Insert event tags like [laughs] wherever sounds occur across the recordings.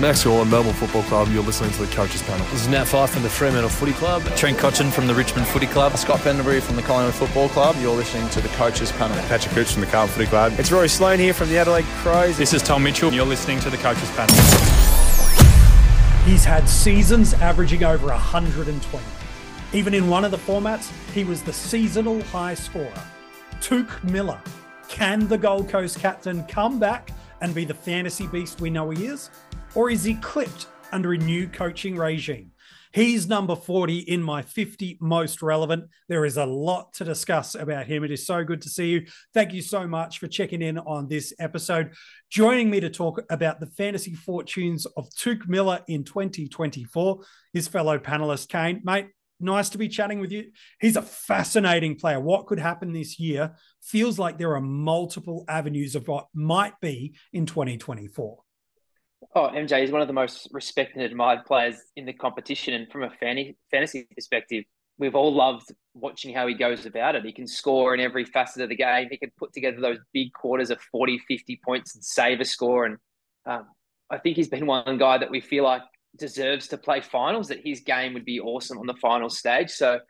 Max Gawn, Melbourne Football Club. You're listening to the Coaches Panel. This is Nat Fyfe from the Fremantle Footy Club. Trent Cotchin from the Richmond Footy Club. Scott Pendlebury from the Collingwood Football Club. You're listening to the Coaches Panel. Patrick Cooch from the Carlton Footy Club. It's Rory Sloane here from the Adelaide Crows. This is Tom Mitchell. You're listening to the Coaches Panel. He's had seasons averaging over 120. Even in one of the formats, he was the seasonal high scorer. Touk Miller. Can the Gold Coast captain come back and be the fantasy beast we know he is? Or is he clipped under a new coaching regime? He's number 40 in my 50 most relevant. There is a lot to discuss about him. It is so good to see you. Thank you so much for checking in on this episode. Joining me to talk about the fantasy fortunes of Touk Miller in 2024 is fellow panelist Kane. Mate, nice to be chatting with you. He's a fascinating player. What could happen this year feels like there are multiple avenues of what might be in 2024. Oh, MJ is one of the most respected and admired players in the competition. And from a fantasy perspective, we've all loved watching how he goes about it. He can score in every facet of the game. He can put together those big quarters of 40, 50 points and save a score. And um, I think he's been one guy that we feel like deserves to play finals, that his game would be awesome on the final stage. So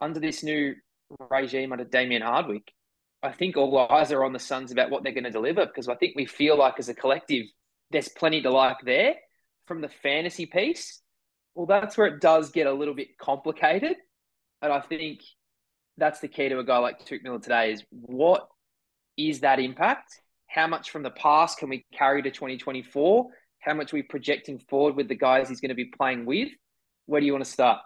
under this new regime under Damien Hardwick, I think all eyes are on the Suns about what they're going to deliver because I think we feel like as a collective there's plenty to like there. From the fantasy piece, well, that's where it does get a little bit complicated. And I think that's the key to a guy like Touk Miller today is what is that impact? How much from the past can we carry to 2024? How much are we projecting forward with the guys he's going to be playing with? Where do you want to start?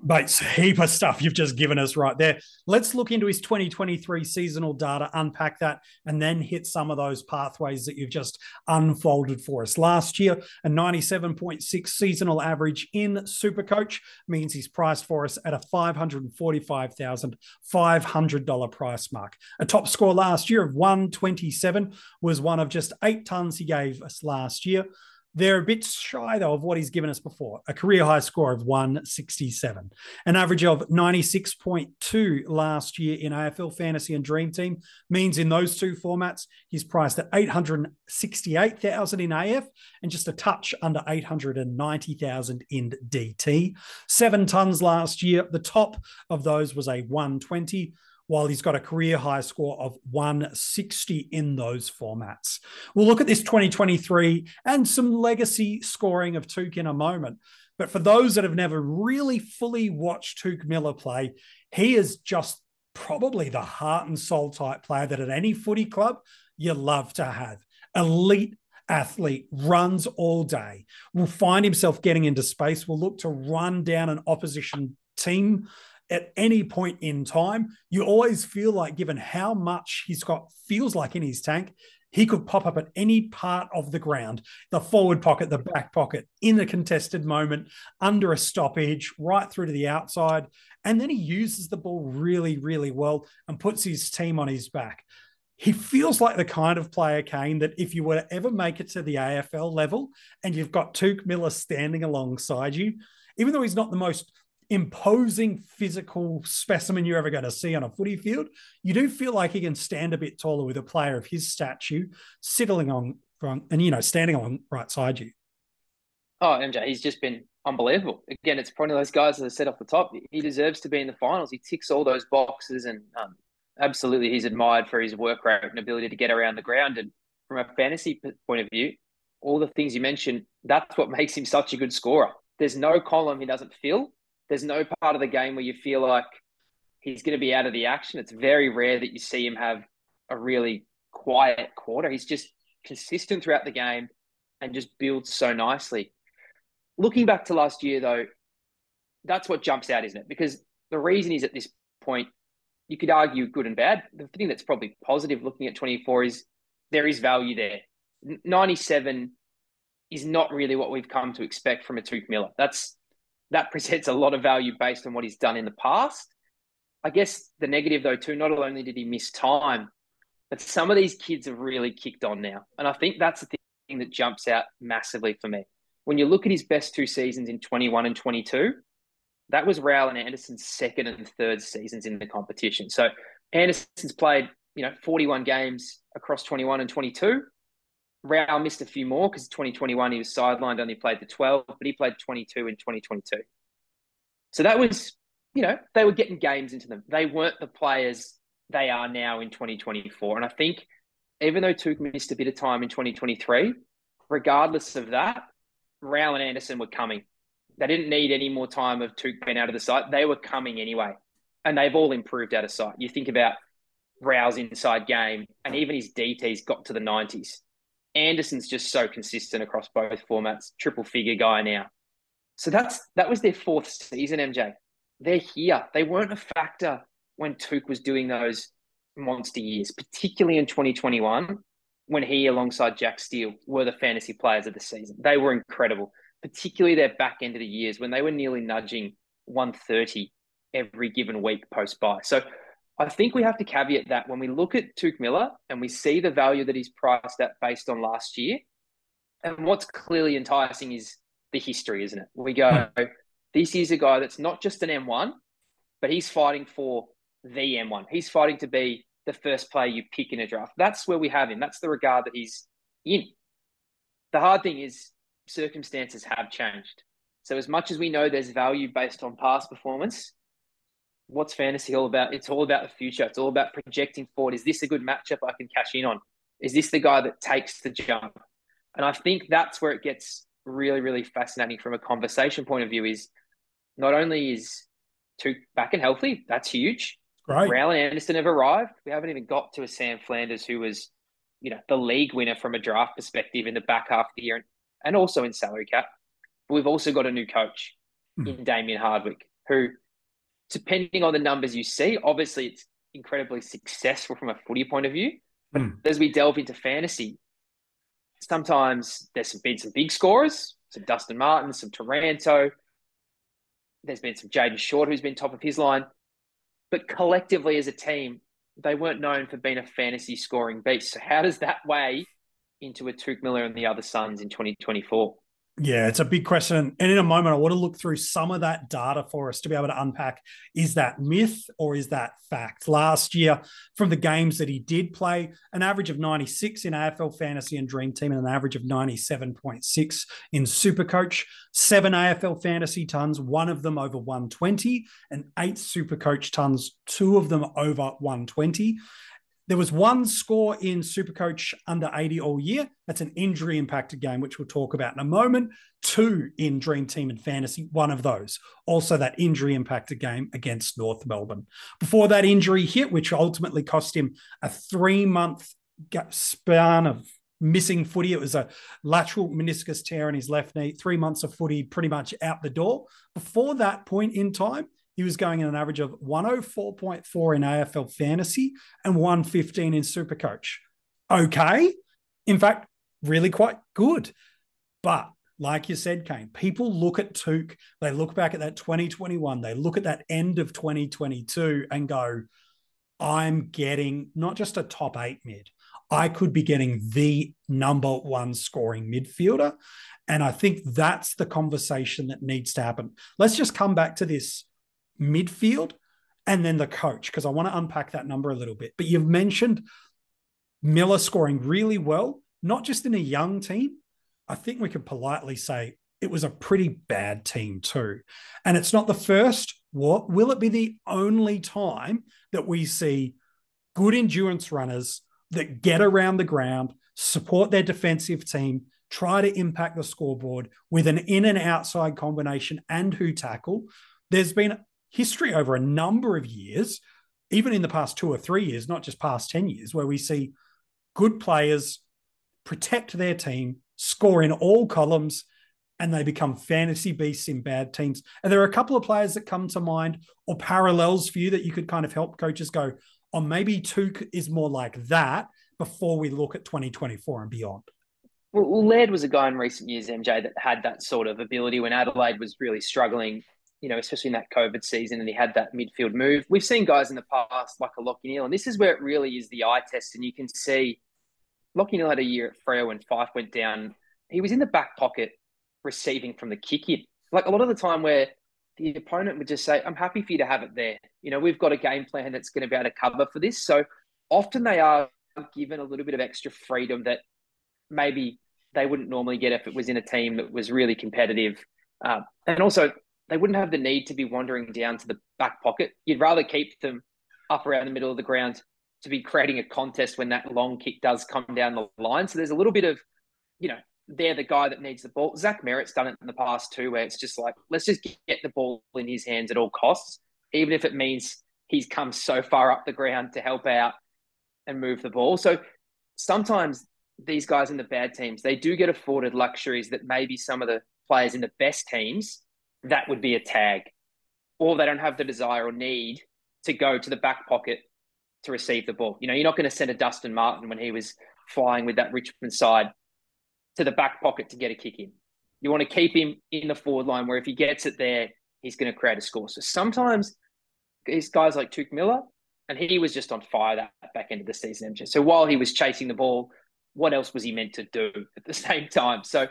Mates, heap of stuff you've just given us right there. Let's look into his 2023 seasonal data, unpack that, and then hit some of those pathways that you've just unfolded for us. Last year, a 97.6 seasonal average in Supercoach means he's priced for us at a $545,500 price mark. A top score last year of 127 was one of just eight tons he gave us last year. They're a bit shy, though, of what he's given us before a career high score of 167, an average of 96.2 last year in AFL Fantasy and Dream Team means in those two formats, he's priced at 868,000 in AF and just a touch under 890,000 in DT. Seven tons last year. The top of those was a 120 while he's got a career high score of 160 in those formats. We'll look at this 2023 and some legacy scoring of Touk in a moment. But for those that have never really fully watched Touk Miller play, he is just probably the heart and soul type player that at any footy club you love to have. Elite athlete runs all day, will find himself getting into space, will look to run down an opposition team at any point in time, you always feel like, given how much he's got, feels like in his tank, he could pop up at any part of the ground the forward pocket, the back pocket, in a contested moment, under a stoppage, right through to the outside. And then he uses the ball really, really well and puts his team on his back. He feels like the kind of player, Kane, that if you were to ever make it to the AFL level and you've got Touk Miller standing alongside you, even though he's not the most imposing physical specimen you're ever going to see on a footy field, you do feel like he can stand a bit taller with a player of his stature sitting on and you know standing on right side you. Oh, MJ, he's just been unbelievable. Again, it's probably those guys that are set off the top. He deserves to be in the finals. He ticks all those boxes, and um, absolutely, he's admired for his work rate and ability to get around the ground. And from a fantasy point of view, all the things you mentioned, that's what [laughs] makes him such a good scorer. There's no column he doesn't fill there's no part of the game where you feel like he's going to be out of the action. It's very rare that you see him have a really quiet quarter. He's just consistent throughout the game and just builds so nicely. Looking back to last year, though, that's what jumps out, isn't it? Because the reason is at this point, you could argue good and bad. The thing that's probably positive looking at 24 is there is value there. 97 is not really what we've come to expect from a Touk Miller. That's that presents a lot of value based on what he's done in the past. I guess the negative, though, too, not only did he miss time, but some of these kids have really kicked on now. And I think that's the thing that jumps out massively for me. When you look at his best two seasons in 21 and 22, that was Rowell and Anderson's second and third seasons in the competition. So Anderson's played, you know, 41 games across 21 and 22. Rowell missed a few more because 2021 he was sidelined, only played the 12, but he played 22 in 2022. So that was, you know, they were getting games into them. They weren't the players they are now in 2024. And I think even though Touk missed a bit of time in 2023, regardless of that, Rowell and Anderson were coming. They didn't need any more time of Touk being out of the site. They were coming anyway. And they've all improved out of sight. You think about Rowell's inside game and even his DT's got to the 90s. Anderson's just so consistent across both formats, triple figure guy now. So that's that was their fourth season, MJ. They're here. They weren't a factor when Touk was doing those monster years, particularly in 2021, when he, alongside Jack Steele, were the fantasy players of the season. They were incredible, particularly their back end of the years when they were nearly nudging 130 every given week post bye. So I think we have to caveat that when we look at Touk Miller and we see the value that he's priced at based on last year, and what's clearly enticing is the history, isn't it? We go, this is a guy that's not just an M1, but he's fighting for the M1. He's fighting to be the first player you pick in a draft. That's where we have him. That's the regard that he's in. The hard thing is circumstances have changed. So as much as we know there's value based on past performance, what's fantasy all about? It's all about the future. It's all about projecting forward. Is this a good matchup I can cash in on? Is this the guy that takes the jump? And I think that's where it gets really, really fascinating from a conversation point of view is not only is Touk back and healthy, that's huge. Right. Rowell and Anderson have arrived. We haven't even got to a Sam Flanders who was, you know, the league winner from a draft perspective in the back half of the year and, and also in salary cap. But we've also got a new coach mm. in Damien Hardwick, who, depending on the numbers you see, obviously it's incredibly successful from a footy point of view. But mm. as we delve into fantasy, sometimes there's been some big scorers, some Dustin Martin, some Taranto. There's been some Jayden Short who's been top of his line. But collectively as a team, they weren't known for being a fantasy scoring beast. So how does that weigh into a Touk Miller and the other Suns in 2024? Yeah, it's a big question. And in a moment, I want to look through some of that data for us to be able to unpack is that myth or is that fact? Last year, from the games that he did play, an average of 96 in AFL Fantasy and Dream Team, and an average of 97.6 in Supercoach. Seven AFL Fantasy tons, one of them over 120, and eight Supercoach tons, two of them over 120. There was one score in Supercoach under 80 all year. That's an injury impacted game, which we'll talk about in a moment. Two in Dream Team and Fantasy, one of those. Also, that injury impacted game against North Melbourne. Before that injury hit, which ultimately cost him a three month span of missing footy. It was a lateral meniscus tear in his left knee, three months of footy pretty much out the door. Before that point in time, he was going in an average of 104.4 in AFL fantasy and 115 in Supercoach. Okay. In fact, really quite good. But like you said, Kane, people look at Touk, they look back at that 2021, they look at that end of 2022 and go, I'm getting not just a top eight mid, I could be getting the number one scoring midfielder. And I think that's the conversation that needs to happen. Let's just come back to this midfield and then the coach, because I want to unpack that number a little bit. But you've mentioned Miller scoring really well, not just in a young team. I think we could politely say it was a pretty bad team too. And it's not the first, what will it be the only time that we see good endurance runners that get around the ground, support their defensive team, try to impact the scoreboard with an in and outside combination and who tackle. There's been history over a number of years, even in the past two or three years, not just past 10 years, where we see good players protect their team, score in all columns, and they become fantasy beasts in bad teams. And there are a couple of players that come to mind or parallels for you that you could kind of help coaches go, oh, maybe Touk is more like that before we look at 2024 and beyond. Well, Laird was a guy in recent years, MJ, that had that sort of ability when Adelaide was really struggling you know, especially in that COVID season, and he had that midfield move. We've seen guys in the past like a Lachie Neale, and this is where it really is the eye test. And you can see Lachie Neale had a year at Freo when Fyfe went down. He was in the back pocket receiving from the kick in. Like a lot of the time where the opponent would just say, I'm happy for you to have it there. You know, we've got a game plan that's going to be able to cover for this. So often they are given a little bit of extra freedom that maybe they wouldn't normally get if it was in a team that was really competitive. Uh, and also, they wouldn't have the need to be wandering down to the back pocket. You'd rather keep them up around the middle of the ground to be creating a contest when that long kick does come down the line. So there's a little bit of, you know, they're the guy that needs the ball. Zach Merrett's done it in the past too, where it's just like, let's just get the ball in his hands at all costs, even if it means he's come so far up the ground to help out and move the ball. So sometimes these guys in the bad teams, they do get afforded luxuries that maybe some of the players in the best teams, that would be a tag. Or they don't have the desire or need to go to the back pocket to receive the ball. You know, you're not going to send a Dustin Martin when he was flying with that Richmond side to the back pocket to get a kick in. You want to keep him in the forward line where if he gets it there, he's going to create a score. So sometimes these guys like Touk Miller, and he was just on fire that back end of the season. So while he was chasing the ball, what else was he meant to do at the [laughs] same time? So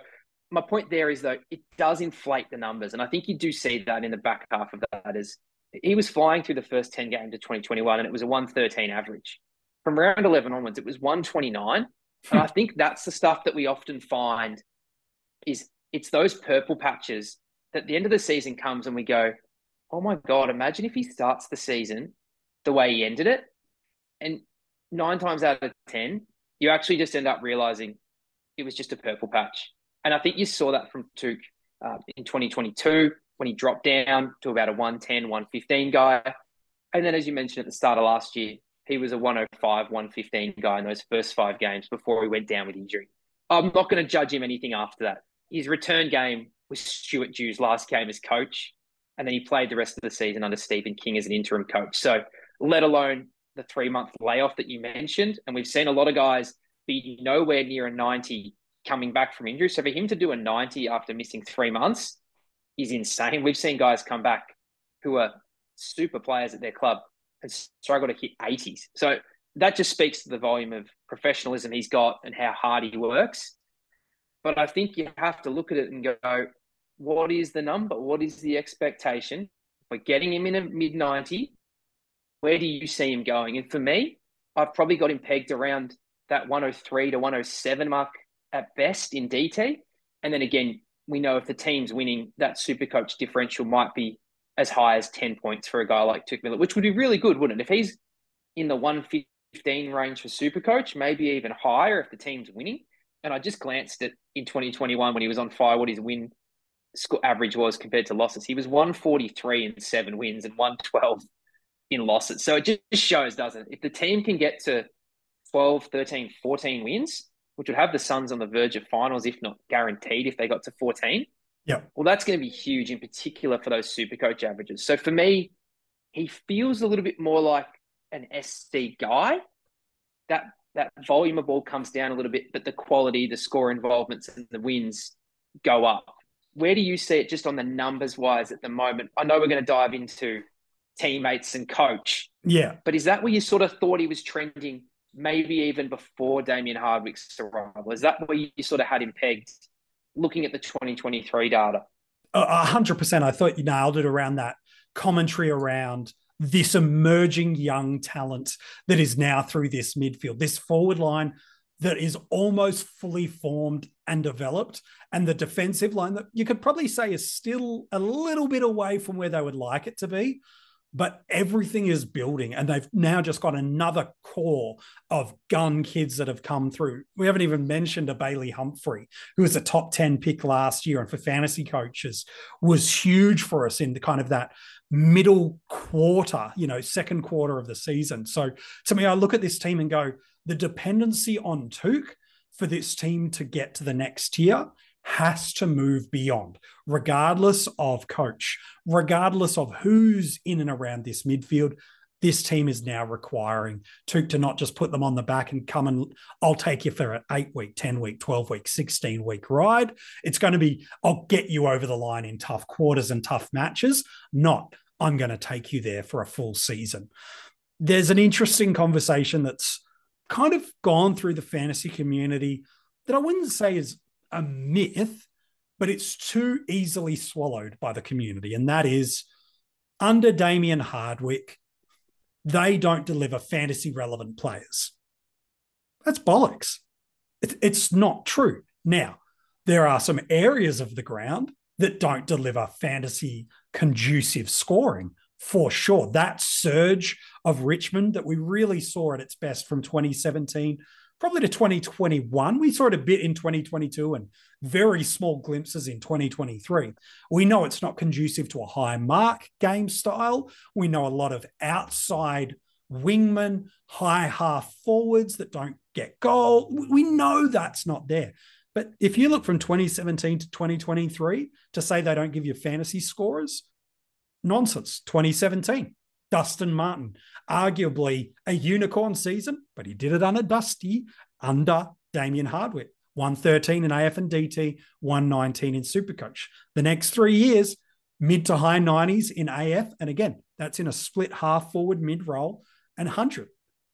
my point there is though it does inflate the numbers, and I think you do see that in the back half of that is he was flying through the first 10 games of 2021 and it was a 113 average. From round 11 onwards, it was 129. and I think that's the stuff that we often find is it's those purple patches that the end of the season comes and we go, oh my God, imagine if he starts the season the way he ended it. And nine times out of 10, you actually just end up realizing it was just a purple patch. And I think you saw that from Touk uh, in 2022 when he dropped down to about a 110, 115 guy. And then, as you mentioned at the start of last year, he was a 105, 115 guy in those first five games before he went down with injury. I'm not going to judge him anything after that. His return game was Stuart Dew's last game as coach, and then he played the rest of the season under Stephen King as an interim coach. So, let alone the three month layoff that you mentioned, and we've seen a lot of guys be nowhere near a 90 coming back from injury. So, for him to do a 90 after missing three months, is insane. We've seen guys come back who are super players at their club and struggle to hit 80s. So that just speaks to the volume of professionalism he's got and how hard he works. But I think you have to look at it and go, what is the number? What is the expectation? We're getting him in a mid 90. Where do you see him going? And for me, I've probably got him pegged around that 103 to 107 mark at best in DT. And then again, we know if the team's winning, that super coach differential might be as high as 10 points for a guy like Touk Miller, which would be really good, wouldn't it? If he's in the 115 range for super coach, maybe even higher if the team's winning. And I just glanced at in 2021 when he was on fire, what his win score average was compared to losses. He was 143 in seven wins and 112 in losses. So it just shows, doesn't it? If the team can get to 12, 13, 14 wins, which would have the Suns on the verge of finals, if not guaranteed, if they got to 14. Yeah. Well, that's going to be huge, in particular for those super coach averages. So for me, he feels a little bit more like an SC guy. That that volume of ball comes down a little bit, but the quality, the score involvements, and the wins go up. Where do you see it just on the numbers wise at the moment? I know we're going to dive into teammates and coach. Yeah. But is that where you sort of thought he was trending maybe even before Damien Hardwick's arrival? Is that where you sort of had him pegged looking at the 2023 data? Hundred percent. I thought you nailed it around that commentary around this emerging young talent that is now through this midfield, this forward line that is almost fully formed and developed, and the defensive line that you could probably say is still a little bit away from where they would like it to be but everything is building and they've now just got another core of gun kids that have come through. We haven't even mentioned a bailey humphrey who was a top 10 pick last year and for fantasy coaches was huge for us in the kind of that middle quarter you know second quarter of the season. So to me i look at this team and go the dependency on Touk for this team to get to the next tier has to move beyond, regardless of coach, regardless of who's in and around this midfield. This team is now requiring Touk to not just put them on the back and come and I'll take you for an eight week, 10 week, 12 week, 16 week ride. It's going to be, I'll get you over the line in tough quarters and tough matches, not I'm going to take you there for a full season. There's an interesting conversation that's kind of gone through the fantasy community that I wouldn't say is a myth, but it's too easily swallowed by the community. And that is under Damien Hardwick, they don't deliver fantasy relevant players. That's bollocks. It's not true. Now, there are some areas of the ground that don't deliver fantasy conducive scoring for sure. That surge of Richmond that we really saw at its best from 2017 probably to 2021. We saw it a bit in 2022 and very small glimpses in 2023. We know it's not conducive to a high mark game style. We know a lot of outside wingmen, high half forwards that don't get goal. We know that's not there. But if you look from 2017 to 2023 to say they don't give you fantasy scores, nonsense. 2017, Dustin Martin, arguably a unicorn season, but he did it under Dusty, under Damien Hardwick. 113 in AF and DT, 119 in Supercoach. The next three years, mid to high 90s in AF. And again, that's in a split half forward mid role and 100,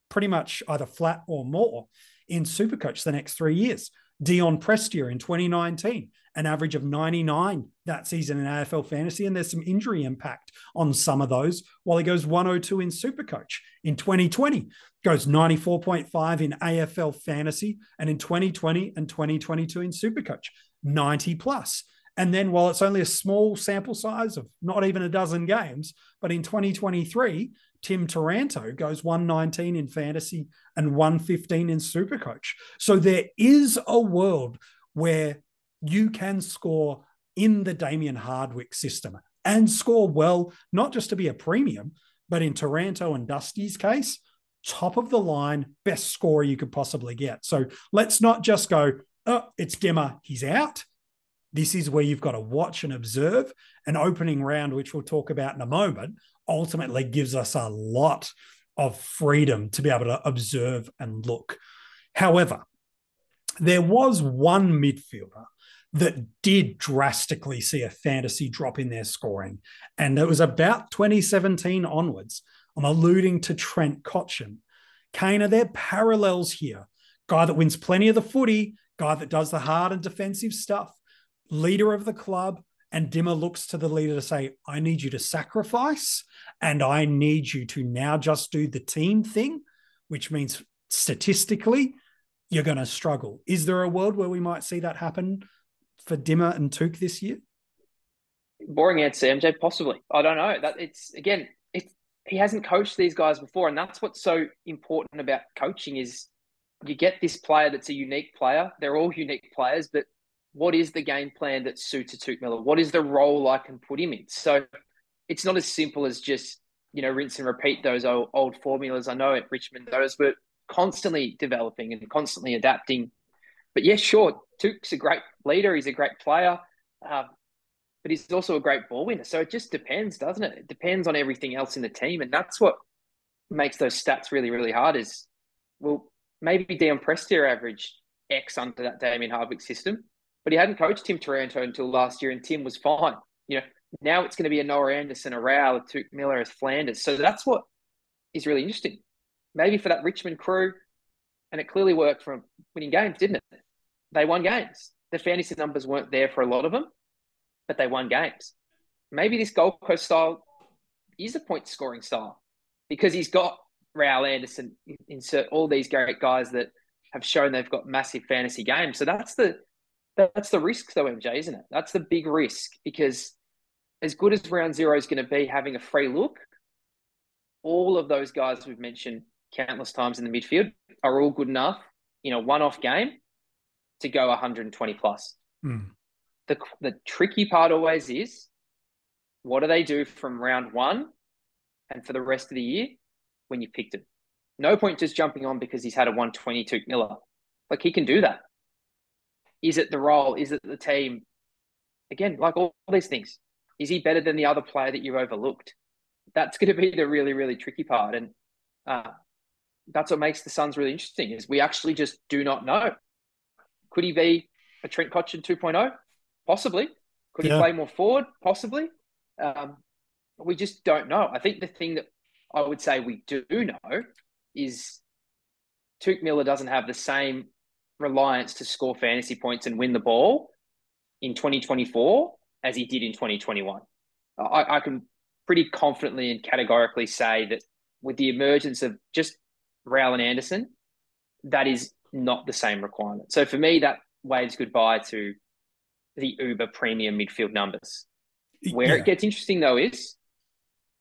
pretty much either flat or more in Supercoach the next three years. Dion Prestia in 2019, an average of 99 that season in AFL fantasy. And there's some injury impact on some of those while he goes 102 in Supercoach. In 2020, goes 94.5 in AFL fantasy. And in 2020 and 2022 in Supercoach, 90 plus. And then while it's only a small sample size of not even a dozen games, but in 2023, Tim Taranto goes 119 in fantasy and 115 in Supercoach. So there is a world where you can score in the Damien Hardwick system and score well, not just to be a premium, but in Taranto and Dusty's case, top of the line, best score you could possibly get. So let's not just go, oh, it's Dimma, he's out. This is where you've got to watch and observe. An opening round, which we'll talk about in a moment, ultimately gives us a lot of freedom to be able to observe and look. However, there was one midfielder that did drastically see a fantasy drop in their scoring. And it was about 2017 onwards. I'm alluding to Trent Cotchin. Kane, are there parallels here? Guy that wins plenty of the footy, guy that does the hard and defensive stuff, leader of the club, and Dimma looks to the leader to say, I need you to sacrifice and I need you to now just do the team thing, which means statistically, you're going to struggle. Is there a world where we might see that happen for Dimma and Touk this year? Boring answer, MJ. Possibly. I don't know. That it's again, it's he hasn't coached these guys before, and that's what's so important about coaching is you get this player that's a unique player. They're all unique players, but what is the game plan that suits a Touk Miller? What is the role I can put him in? So it's not as simple as just you know rinse and repeat those old, old formulas. I know at Richmond those were constantly developing and constantly adapting. But yeah, sure, Touk's a great leader. He's a great player, uh, but he's also a great ball winner. So it just depends, doesn't it? It depends on everything else in the team, and that's what makes those stats really, really hard. Is well, maybe Dion Prestia averaged X under that Damien Hardwick system, but he hadn't coached Tim Taranto until last year, and Tim was fine. You know, now it's going to be a Noah Anderson, a Rowell, a Touk Miller, as Flanders. So that's what is really interesting. Maybe for that Richmond crew, and it clearly worked for winning games, didn't it? They won games. The fantasy numbers weren't there for a lot of them, but they won games. Maybe this Gold Coast style is a point scoring style because he's got Rowell Anderson, insert all these great guys that have shown they've got massive fantasy games. So that's the that's the risk though, MJ, isn't it? That's the big risk because as good as round zero is going to be having a free look, all of those guys we've mentioned countless times in the midfield are all good enough in a one-off game to go 120 plus. Mm. The the tricky part always is what do they do from round one and for the rest of the year when you picked him? No point just jumping on because he's had a 122 Miller. Like he can do that. Is it the role? Is it the team? Again, like all, these things. Is he better than the other player that you've overlooked? That's going to be the really, really tricky part. And uh, that's what makes the Suns really interesting is we actually just do not know. Could he be a Trent Cotchin 2.0? Possibly. Could yeah. he play more forward? Possibly. Um, we just don't know. I think the thing that I would say we do know is Touk Miller doesn't have the same reliance to score fantasy points and win the ball in 2024 as he did in 2021. I, I can pretty confidently and categorically say that with the emergence of just Rowell and Anderson, that is not the same requirement. So for me, that waves goodbye to the uber premium midfield numbers. Where yeah. it gets interesting though is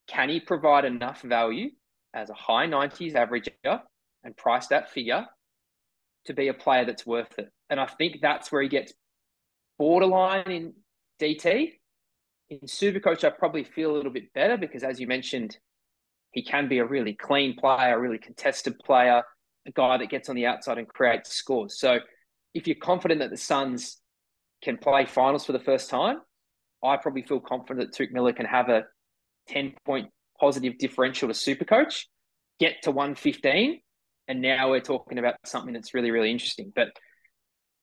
can he provide enough value as a high 90s averager and price that figure to be a player that's worth it? And I think that's where he gets borderline in DT. In Supercoach, I probably feel a little bit better because, as you mentioned, he can be a really clean player, a really contested player, a guy that gets on the outside and creates scores. So, if you're confident that the Suns can play finals for the first time, I probably feel confident that Touk Miller can have a 10 point positive differential to Supercoach, get to 115, and now we're talking about something that's really, really interesting. But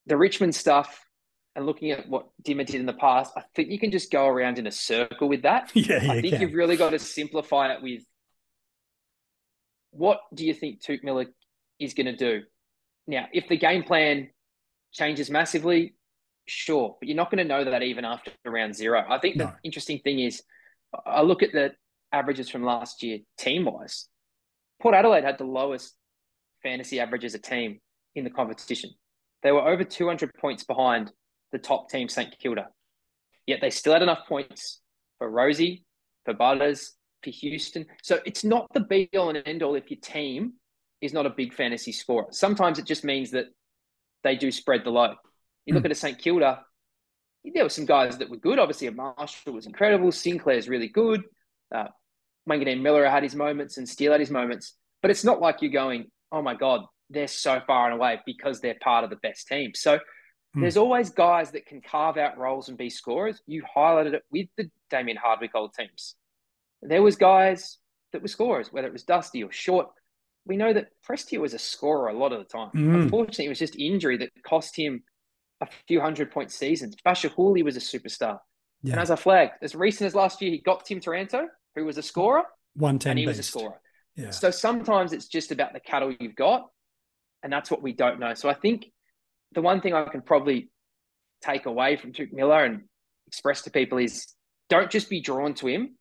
the Richmond stuff and looking at what Dimma did in the past, I think you can just go around in a circle with that. [laughs] Yeah, I think can. you've really got to simplify it with what do you think Touk Miller is going to do? Now, if the game plan changes massively, sure, but you're not going to know that even after round zero. I think no. the interesting thing is, I look at the averages from last year, team wise. Port Adelaide had the lowest fantasy average as a team in the competition. They were over 200 points behind the top team, St Kilda. Yet they still had enough points for Rozee, for Butters, for Houston. So it's not the be all and end all if your team is not a big fantasy scorer. Sometimes it just means that they do spread the load. You look mm. at a St Kilda, there were some guys that were good. Obviously, a Marshall was incredible. Sinclair's really good. Uh, Wanganeen-Milera had his moments and Steele had his moments. But it's not like you're going, oh my God, they're so far and away because they're part of the best team. So mm. there's always guys that can carve out roles and be scorers. You highlighted it with the Damien Hardwick old teams. There was guys that were scorers, whether it was Dusty or Short. We know that Prestia was a scorer a lot of the time. Mm. Unfortunately, it was just injury that cost him a few hundred point seasons. Bachar Houli was a superstar. Yeah. And as I flagged, as recent as last year, he got Tim Taranto, who was a scorer. 110 and he was a scorer. Yeah. So sometimes it's just about the cattle you've got, and that's what we don't know. So I think the one thing I can probably take away from Touk Miller and express to people is don't just be drawn to him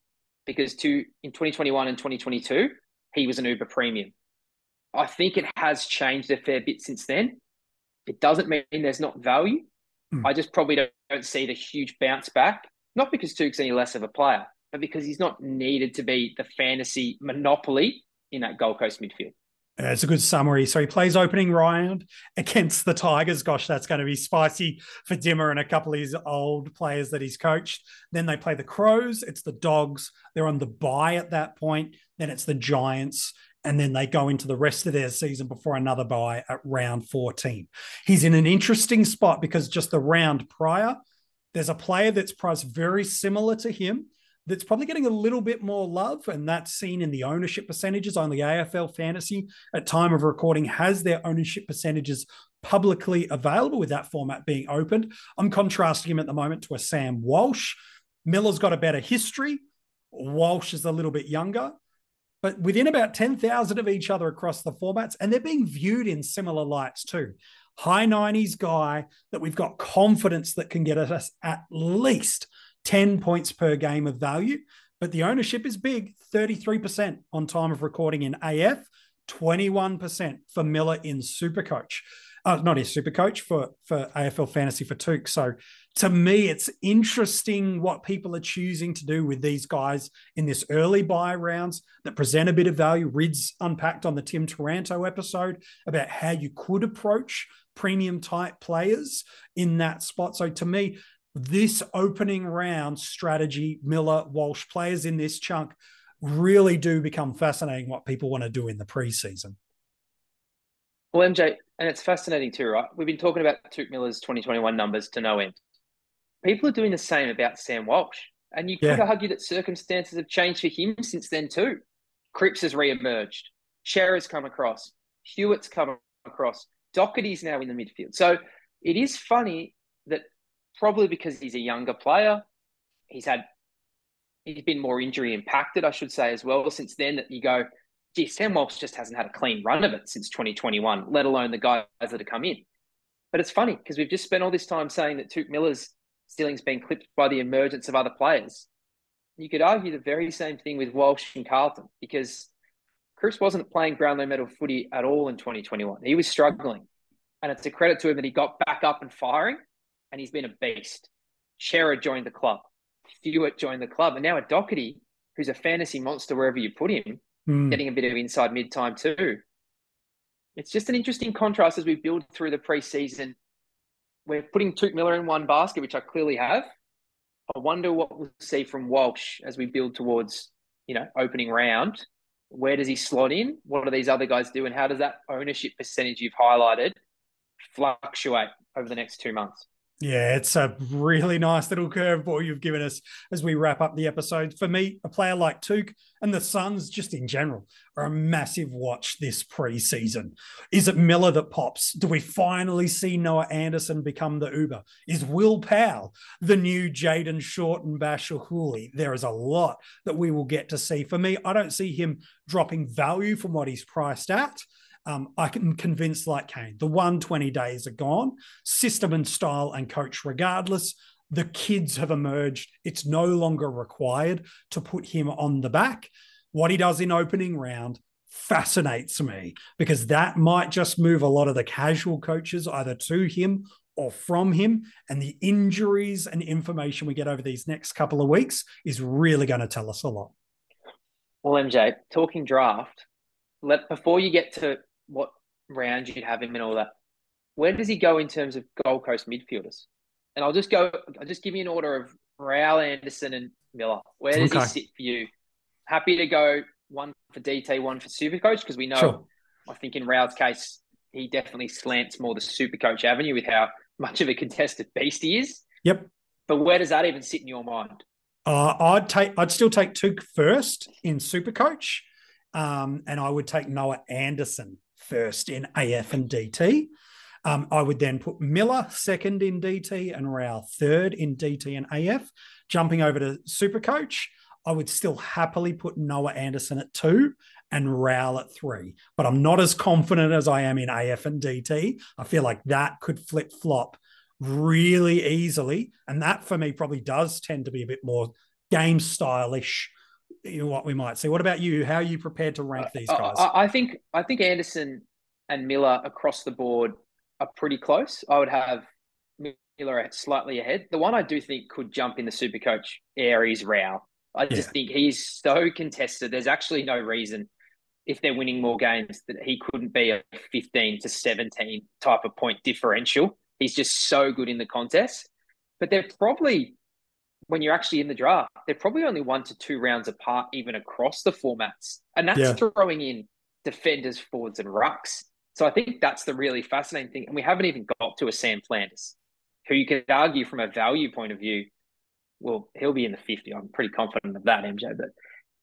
because to in 2021 and 2022 he was an Uber premium. I think it has changed a fair bit since then. It doesn't mean there's not value. Mm. I just probably don't, don't, see the huge bounce back, not because Touk's any less of a player, but because he's not needed to be the fantasy monopoly in that Gold Coast midfield. That's a good summary. So he plays opening round [laughs] against the Tigers. Gosh, that's going to be spicy for Dimma and a couple of his old players that he's coached. Then they play the Crows. It's the Dogs. They're on the bye at that point. Then it's the Giants. And then they go into the rest of their season before another bye at round 14. He's in an interesting spot because just the round prior, there's a player that's priced very similar to him that's probably getting a little bit more love, and that's seen in the ownership percentages. Only AFL Fantasy at time of recording has their ownership percentages publicly available with that format being opened. I'm contrasting him at the moment to a Sam Walsh. Miller's got a better history. Walsh is a little bit younger, but within about 10,000 of each other across the formats, and they're being viewed in similar lights too. High 90s guy that we've got confidence that can get us at least 10 points per game of value, but the ownership is big 33% on time of recording in AF, 21% for Miller in Supercoach. Uh, not his super coach for for AFL fantasy for Touk. So to me, it's interesting what people are choosing to do with these guys in this early bye rounds that present a bit of value. Rids unpacked on the Tim Taranto episode about how you could approach premium type players in that spot. So to me, this opening round strategy, Miller, Walsh players in this chunk really do become fascinating what people want to do in the preseason. Well, MJ, and it's fascinating too, right? We've been talking about Touk Miller's 2021 numbers to no end. People are doing the same about Sam Walsh. And you could yeah. argue that circumstances have changed for him since then too. Cripps has re-emerged. Cerra's come across. Hewitt's come across. Doherty's now in the midfield. So it is funny that probably because he's a younger player. He's had he's been more injury impacted, I should say, as well. Since then, that you go, gee, Sam Walsh just hasn't had a clean run of it since 2021, let alone the guys that have come in. But it's funny because we've just spent all this time saying that Touk Miller's ceiling's been clipped by the emergence of other players. You could argue the very same thing with Walsh and Carlton because Cripps wasn't playing ground Brownlow medal footy at all in 2021. He was struggling. and it's a credit to him that he got back up and firing, and he's been a beast. Cerra joined the club, Stewart joined the club, and now a Doherty, who's a fantasy monster wherever you put him, Mm. getting a bit of inside mid time too. It's just an interesting contrast as we build through the preseason. We're putting Touk Miller in one basket, which I clearly have. I wonder what we'll see from Walsh as we build towards, you know, opening round. Where does he slot in? What do these other guys do? And how does that ownership percentage you've highlighted fluctuate over the next two months? Yeah, it's a really nice little curveball you've given us as we wrap up the episode. For me, a player like Touk and the Suns, just in general, are a massive watch this preseason. Is it Miller that pops? Do we finally see Noah Anderson become the Uber? Is Wil Powell the new Jayden Short and Bachar Houli? There is a lot that we will get to see. For me, I don't see him dropping value from what he's priced at. Um, I can convince like Kane, the 120 days are gone. System and style and coach, regardless. The kids have emerged. It's no longer required to put him on the back. What he does in opening round fascinates me because that might just move a lot of the casual coaches either to him or from him. And the injuries and information we get over these next couple of weeks is really going to tell us a lot. Well, MJ, talking draft, let before you get to what round you'd have him and all that, where does he go in terms of Gold Coast midfielders? And I'll just go, I'll just give you an order of Rowell Anderson and Miller. Where does Okay. he sit for you? Happy to go one for DT, one for Supercoach, because we know, Sure. I think in Rowell's case, he definitely slants more the Supercoach avenue with how much of a contested beast he is. Yep. But where does that even sit in your mind? Uh, I'd take. I'd still take Touk first in Supercoach, um, and I would take Noah Anderson first in AF and DT. Um, I would then put Miller second in DT and Rowell third in DT and AF. Jumping over to Supercoach, I would still happily put Noah Anderson at two and Rowell at three. But I'm not as confident as I am in AF and DT. I feel like that could flip flop really easily. And that for me probably does tend to be a bit more game stylish, you know, what we might see. What about you? How are you prepared to rank uh, these guys? I, I think I think Anderson and Miller across the board are pretty close. I would have Miller slightly ahead. The one I do think could jump in the super coach air is Rowell. I just Yeah. think he's so contested. There's actually no reason if they're winning more games that he couldn't be a 15 to 17 type of point differential. He's just so good in the contest. But they're probably when you're actually in the draft, they're probably only one to two rounds apart, even across the formats. And that's Yeah. throwing in defenders, forwards, and rucks. So I think that's the really fascinating thing. And we haven't even got to a Sam Flanders, who you could argue from a value point of view, well, he'll be in the 50. I'm pretty confident of that, MJ. But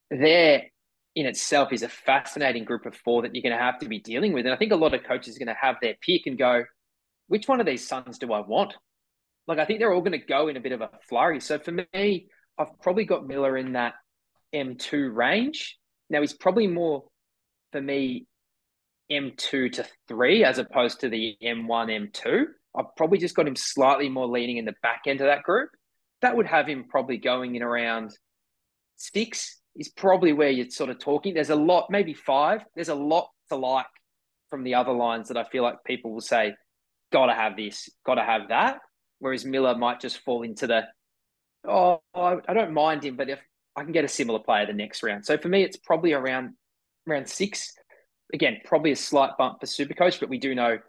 there in itself is a fascinating group of four that you're going to have to be dealing with. And I think a lot of coaches are going to have their pick and go, which one of these Suns do I want? Like, I think they're all going to go in a bit of a flurry. So for me, I've probably got Miller in that M2 range. Now, he's probably more, for me, M2 to 3 as opposed to the M1, M2. I've probably just got him slightly more leaning in the back end of that group. That would have him probably going in around six, is probably where you're sort of talking. There's a lot, maybe five. There's a lot to like from the other lines that I feel like people will say, gotta have this, gotta have that. Whereas Miller might just fall into the, oh, I don't mind him, but if I can get a similar player the next round. So for me, it's probably around around six. Again, probably a slight bump for Supercoach, but we do know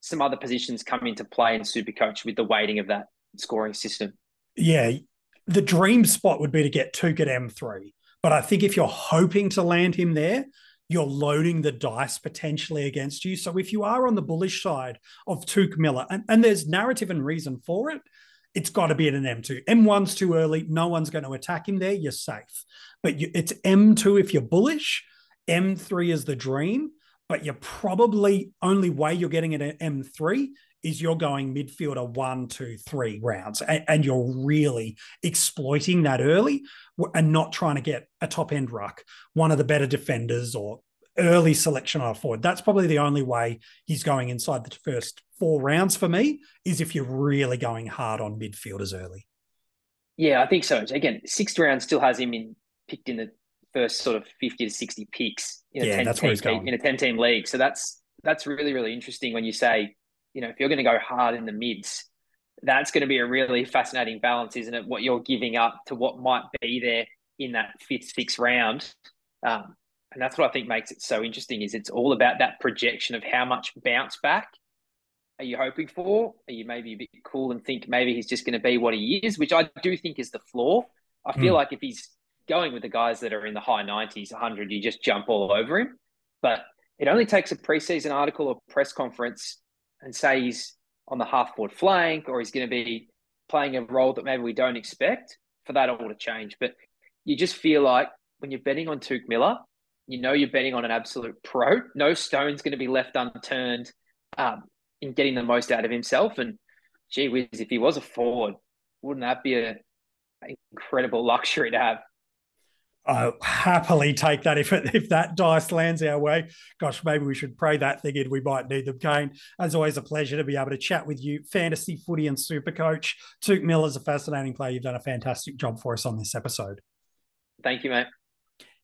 some other positions come into play in Supercoach with the weighting of that scoring system. yeah, the dream spot would be to get Touk at M3. But I think if you're hoping to land him there, you're loading the dice potentially against you. So if you are on the bullish side of Touk Miller, and, and there's narrative and reason for it, it's got to be at an M2. M1's too early. No one's going to attack him there. You're safe. But you, it's M2 if you're bullish. M3 is the dream. But you're probably only way you're getting it at M3 is you're going midfielder one, two, three rounds, and, and you're really exploiting that early and not trying to get a top end ruck, one of the better defenders or early selection on a forward. That's probably the only way he's going inside the first four rounds for me is if you're really going hard on midfielders early. Yeah, I think so. Again, sixth round still has him in picked in the first sort of fifty to sixty picks in a Yeah, ten that's where team he's going. in a ten team league. So that's that's really really interesting when you say you know, if you're going to go hard in the mids, that's going to be a really fascinating balance, isn't it? What you're giving up to what might be there in that fifth, sixth round. Um, and that's what I think makes it so interesting is it's all about that projection of how much bounce back are you hoping for? Are you maybe a bit cool and think maybe he's just going to be what he is, which I do think is the flaw. I feel mm. like if he's going with the guys that are in the high 90s, 100, you just jump all over him. But it only takes a preseason article or press conference and say he's on the half forward flank or he's going to be playing a role that maybe we don't expect for that all to change. But you just feel like when you're betting on Touk Miller, you know you're betting on an absolute pro. No stone's going to be left unturned um, in getting the most out of himself. And gee whiz, if he was a forward, wouldn't that be a incredible luxury to have? I'll happily take that if it, if that dice lands our way. Gosh, maybe we should pray that thing in. We might need them, Kane. As always, a pleasure to be able to chat with you. Fantasy footy and super coach. Touk Miller's a fascinating player. You've done a fantastic job for us on this episode. Thank you, mate.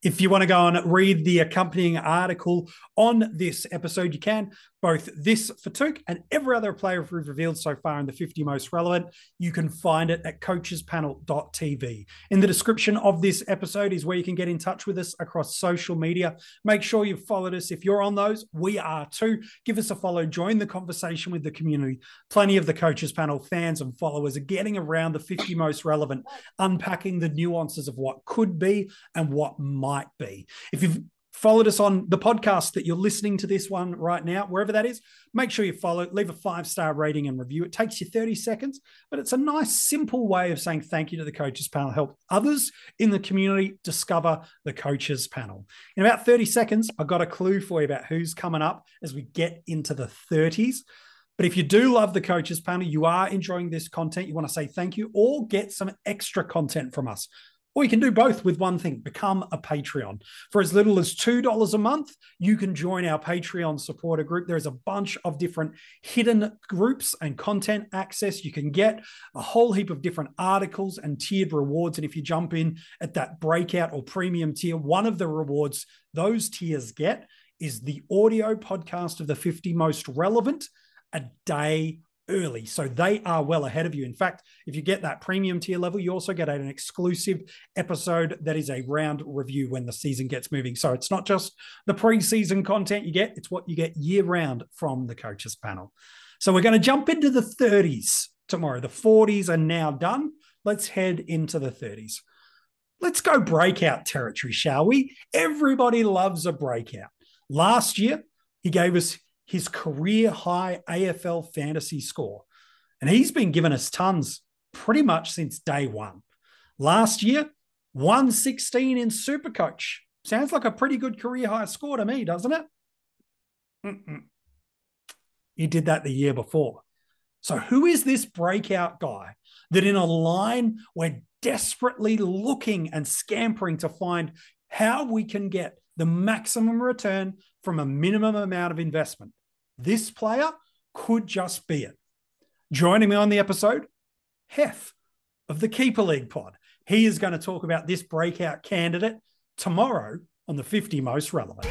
If you want to go and read the accompanying article on this episode, you can both this for Touk and every other player we've revealed so far in the 50 most relevant. You can find it at coachespanel.tv. In the description of this episode is where you can get in touch with us across social media. Make sure you've followed us. If you're on those, we are too. Give us a follow, join the conversation with the community. Plenty of the Coaches Panel fans and followers are getting around the 50 most relevant, unpacking the nuances of what could be and what might be. If you've followed us on the podcast that you're listening to this one right now, wherever that is, make sure you follow, leave a five star rating and review. It takes you 30 seconds, but it's a nice, simple way of saying thank you to the coaches panel, help others in the community discover the coaches panel. In about 30 seconds, I've got a clue for you about who's coming up as we get into the 30s. But if you do love the coaches panel, you are enjoying this content, you want to say thank you or get some extra content from us. Or you can do both with one thing become a Patreon. For as little as $2 a month, you can join our Patreon supporter group. There's a bunch of different hidden groups and content access. You can get a whole heap of different articles and tiered rewards. And if you jump in at that breakout or premium tier, one of the rewards those tiers get is the audio podcast of the 50 most relevant a day early. So they are well ahead of you. In fact, if you get that premium tier level, you also get an exclusive episode that is a round review when the season gets moving. So it's not just the preseason content you get, it's what you get year round from the coaches panel. So we're going to jump into the 30s tomorrow. The 40s are now done. Let's head into the 30s. Let's go breakout territory, shall we? Everybody loves a breakout. Last year, he gave us his career high AFL fantasy score. And he's been giving us tons pretty much since day one. Last year, 116 in Supercoach. Sounds like a pretty good career high score to me, doesn't it? Mm-mm. He did that the year before. So, who is this breakout guy that in a line we're desperately looking and scampering to find how we can get the maximum return from a minimum amount of investment. This player could just be it. Joining me on the episode, Hef of the Keeper League pod. He is going to talk about this breakout candidate tomorrow on the 50 most relevant.